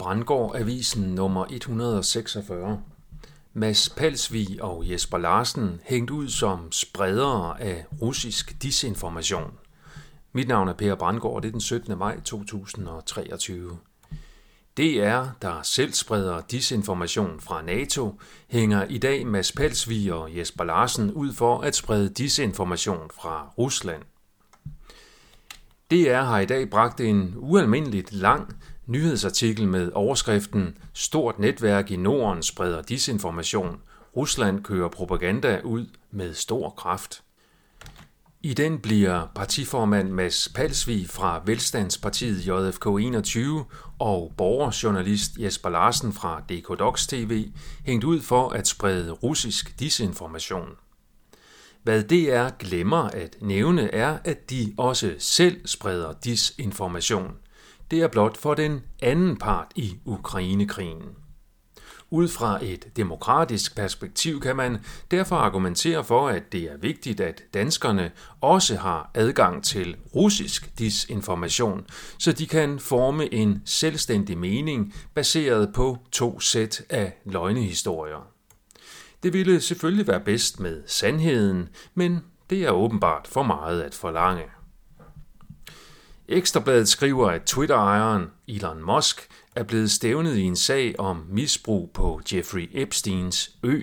Brandgård Avisen nummer 146. Mads Palsvig og Jesper Larsen hængt ud som spredere af russisk disinformation. Mit navn er Per Brandgård, det er den 17. maj 2023. DR, der selv spreder disinformation fra NATO, hænger i dag Mads Palsvig og Jesper Larsen ud for at sprede disinformation fra Rusland. DR har i dag bragt en ualmindeligt lang nyhedsartikel med overskriften Stort netværk i Norden spreder disinformation. Rusland kører propaganda ud med stor kraft. I den bliver partiformand Mads Palsvig fra Velstandspartiet JFK 21 og borgerjournalist Jesper Larsen fra DK Docs TV hængt ud for at sprede russisk disinformation. Hvad DR glemmer at nævne er, at de også selv spreder disinformation. Det er blot for den anden part i Ukrainekrigen. Ud fra et demokratisk perspektiv kan man derfor argumentere for, at det er vigtigt, at danskerne også har adgang til russisk disinformation, så de kan forme en selvstændig mening baseret på to sæt af løgnehistorier. Det ville selvfølgelig være bedst med sandheden, men det er åbenbart for meget at forlange. Ekstrabladet skriver, at Twitter-ejeren Elon Musk er blevet stævnet i en sag om misbrug på Jeffrey Epsteins ø.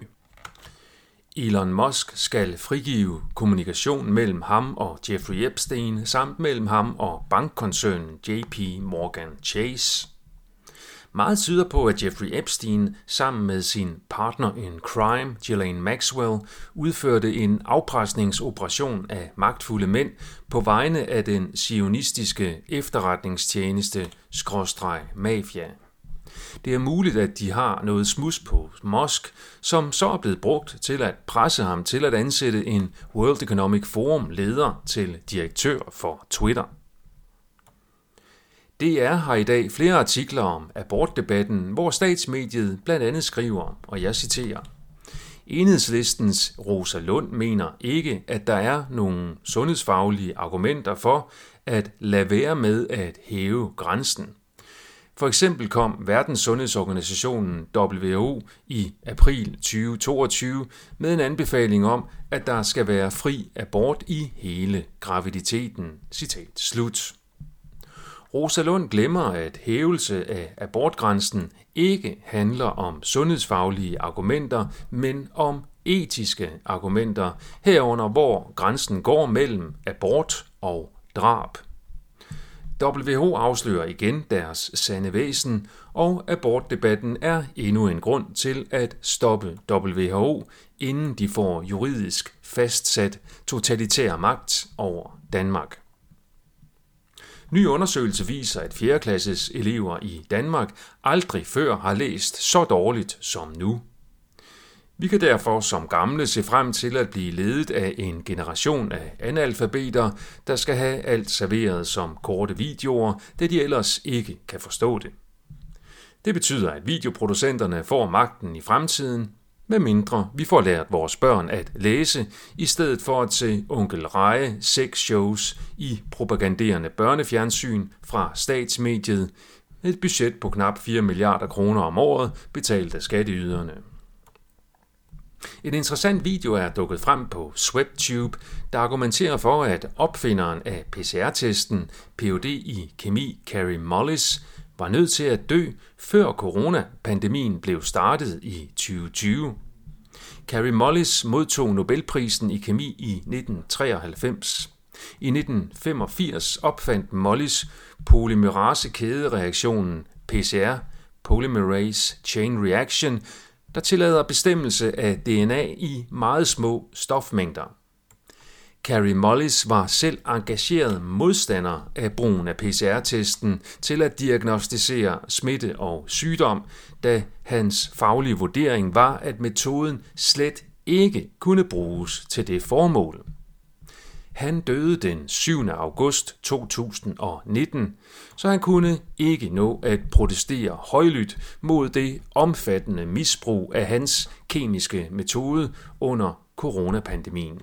Elon Musk skal frigive kommunikation mellem ham og Jeffrey Epstein samt mellem ham og bankkoncernen JP Morgan Chase. Meget tyder på, at Jeffrey Epstein sammen med sin partner in crime, Ghislaine Maxwell, udførte en afpresningsoperation af magtfulde mænd på vegne af den sionistiske efterretningstjeneste skråstreg mafia. Det er muligt, at de har noget smus på Mosk, som så er blevet brugt til at presse ham til at ansætte en World Economic Forum leder til direktør for Twitter. DR har i dag flere artikler om abortdebatten, hvor statsmediet blandt andet skriver, og jeg citerer, Enhedslistens Rosa Lund mener ikke, at der er nogle sundhedsfaglige argumenter for at lade være med at hæve grænsen. For eksempel kom Verdenssundhedsorganisationen WHO i april 2022 med en anbefaling om, at der skal være fri abort i hele graviditeten. Citat slut. Rosalund glemmer, at hævelse af abortgrænsen ikke handler om sundhedsfaglige argumenter, men om etiske argumenter, herunder hvor grænsen går mellem abort og drab. WHO afslører igen deres sande væsen, og abortdebatten er endnu en grund til at stoppe WHO, inden de får juridisk fastsat totalitær magt over Danmark. Ny undersøgelse viser, at 4. klasses elever i Danmark aldrig før har læst så dårligt som nu. Vi kan derfor som gamle se frem til at blive ledet af en generation af analfabeter, der skal have alt serveret som korte videoer, da de ellers ikke kan forstå det. Det betyder, at videoproducenterne får magten i fremtiden, med mindre vi får lært vores børn at læse, i stedet for at se onkel Reje shows i propaganderende børnefjernsyn fra statsmediet, et budget på knap 4 milliarder kroner om året, betalt af skatteyderne. En interessant video er dukket frem på SwebTube, der argumenterer for, at opfinderen af PCR-testen, Ph.D. i kemi Carrie Mullis, var nødt til at dø, før coronapandemien blev startet i 2020. Carrie Mullis modtog Nobelprisen i kemi i 1993. I 1985 opfandt Mullis polymerase-kædereaktionen PCR, Polymerase Chain Reaction, der tillader bestemmelse af DNA i meget små stofmængder. Carrie Mullis var selv engageret modstander af brugen af PCR-testen til at diagnostisere smitte og sygdom, da hans faglige vurdering var, at metoden slet ikke kunne bruges til det formål. Han døde den 7. august 2019, så han kunne ikke nå at protestere højlydt mod det omfattende misbrug af hans kemiske metode under coronapandemien.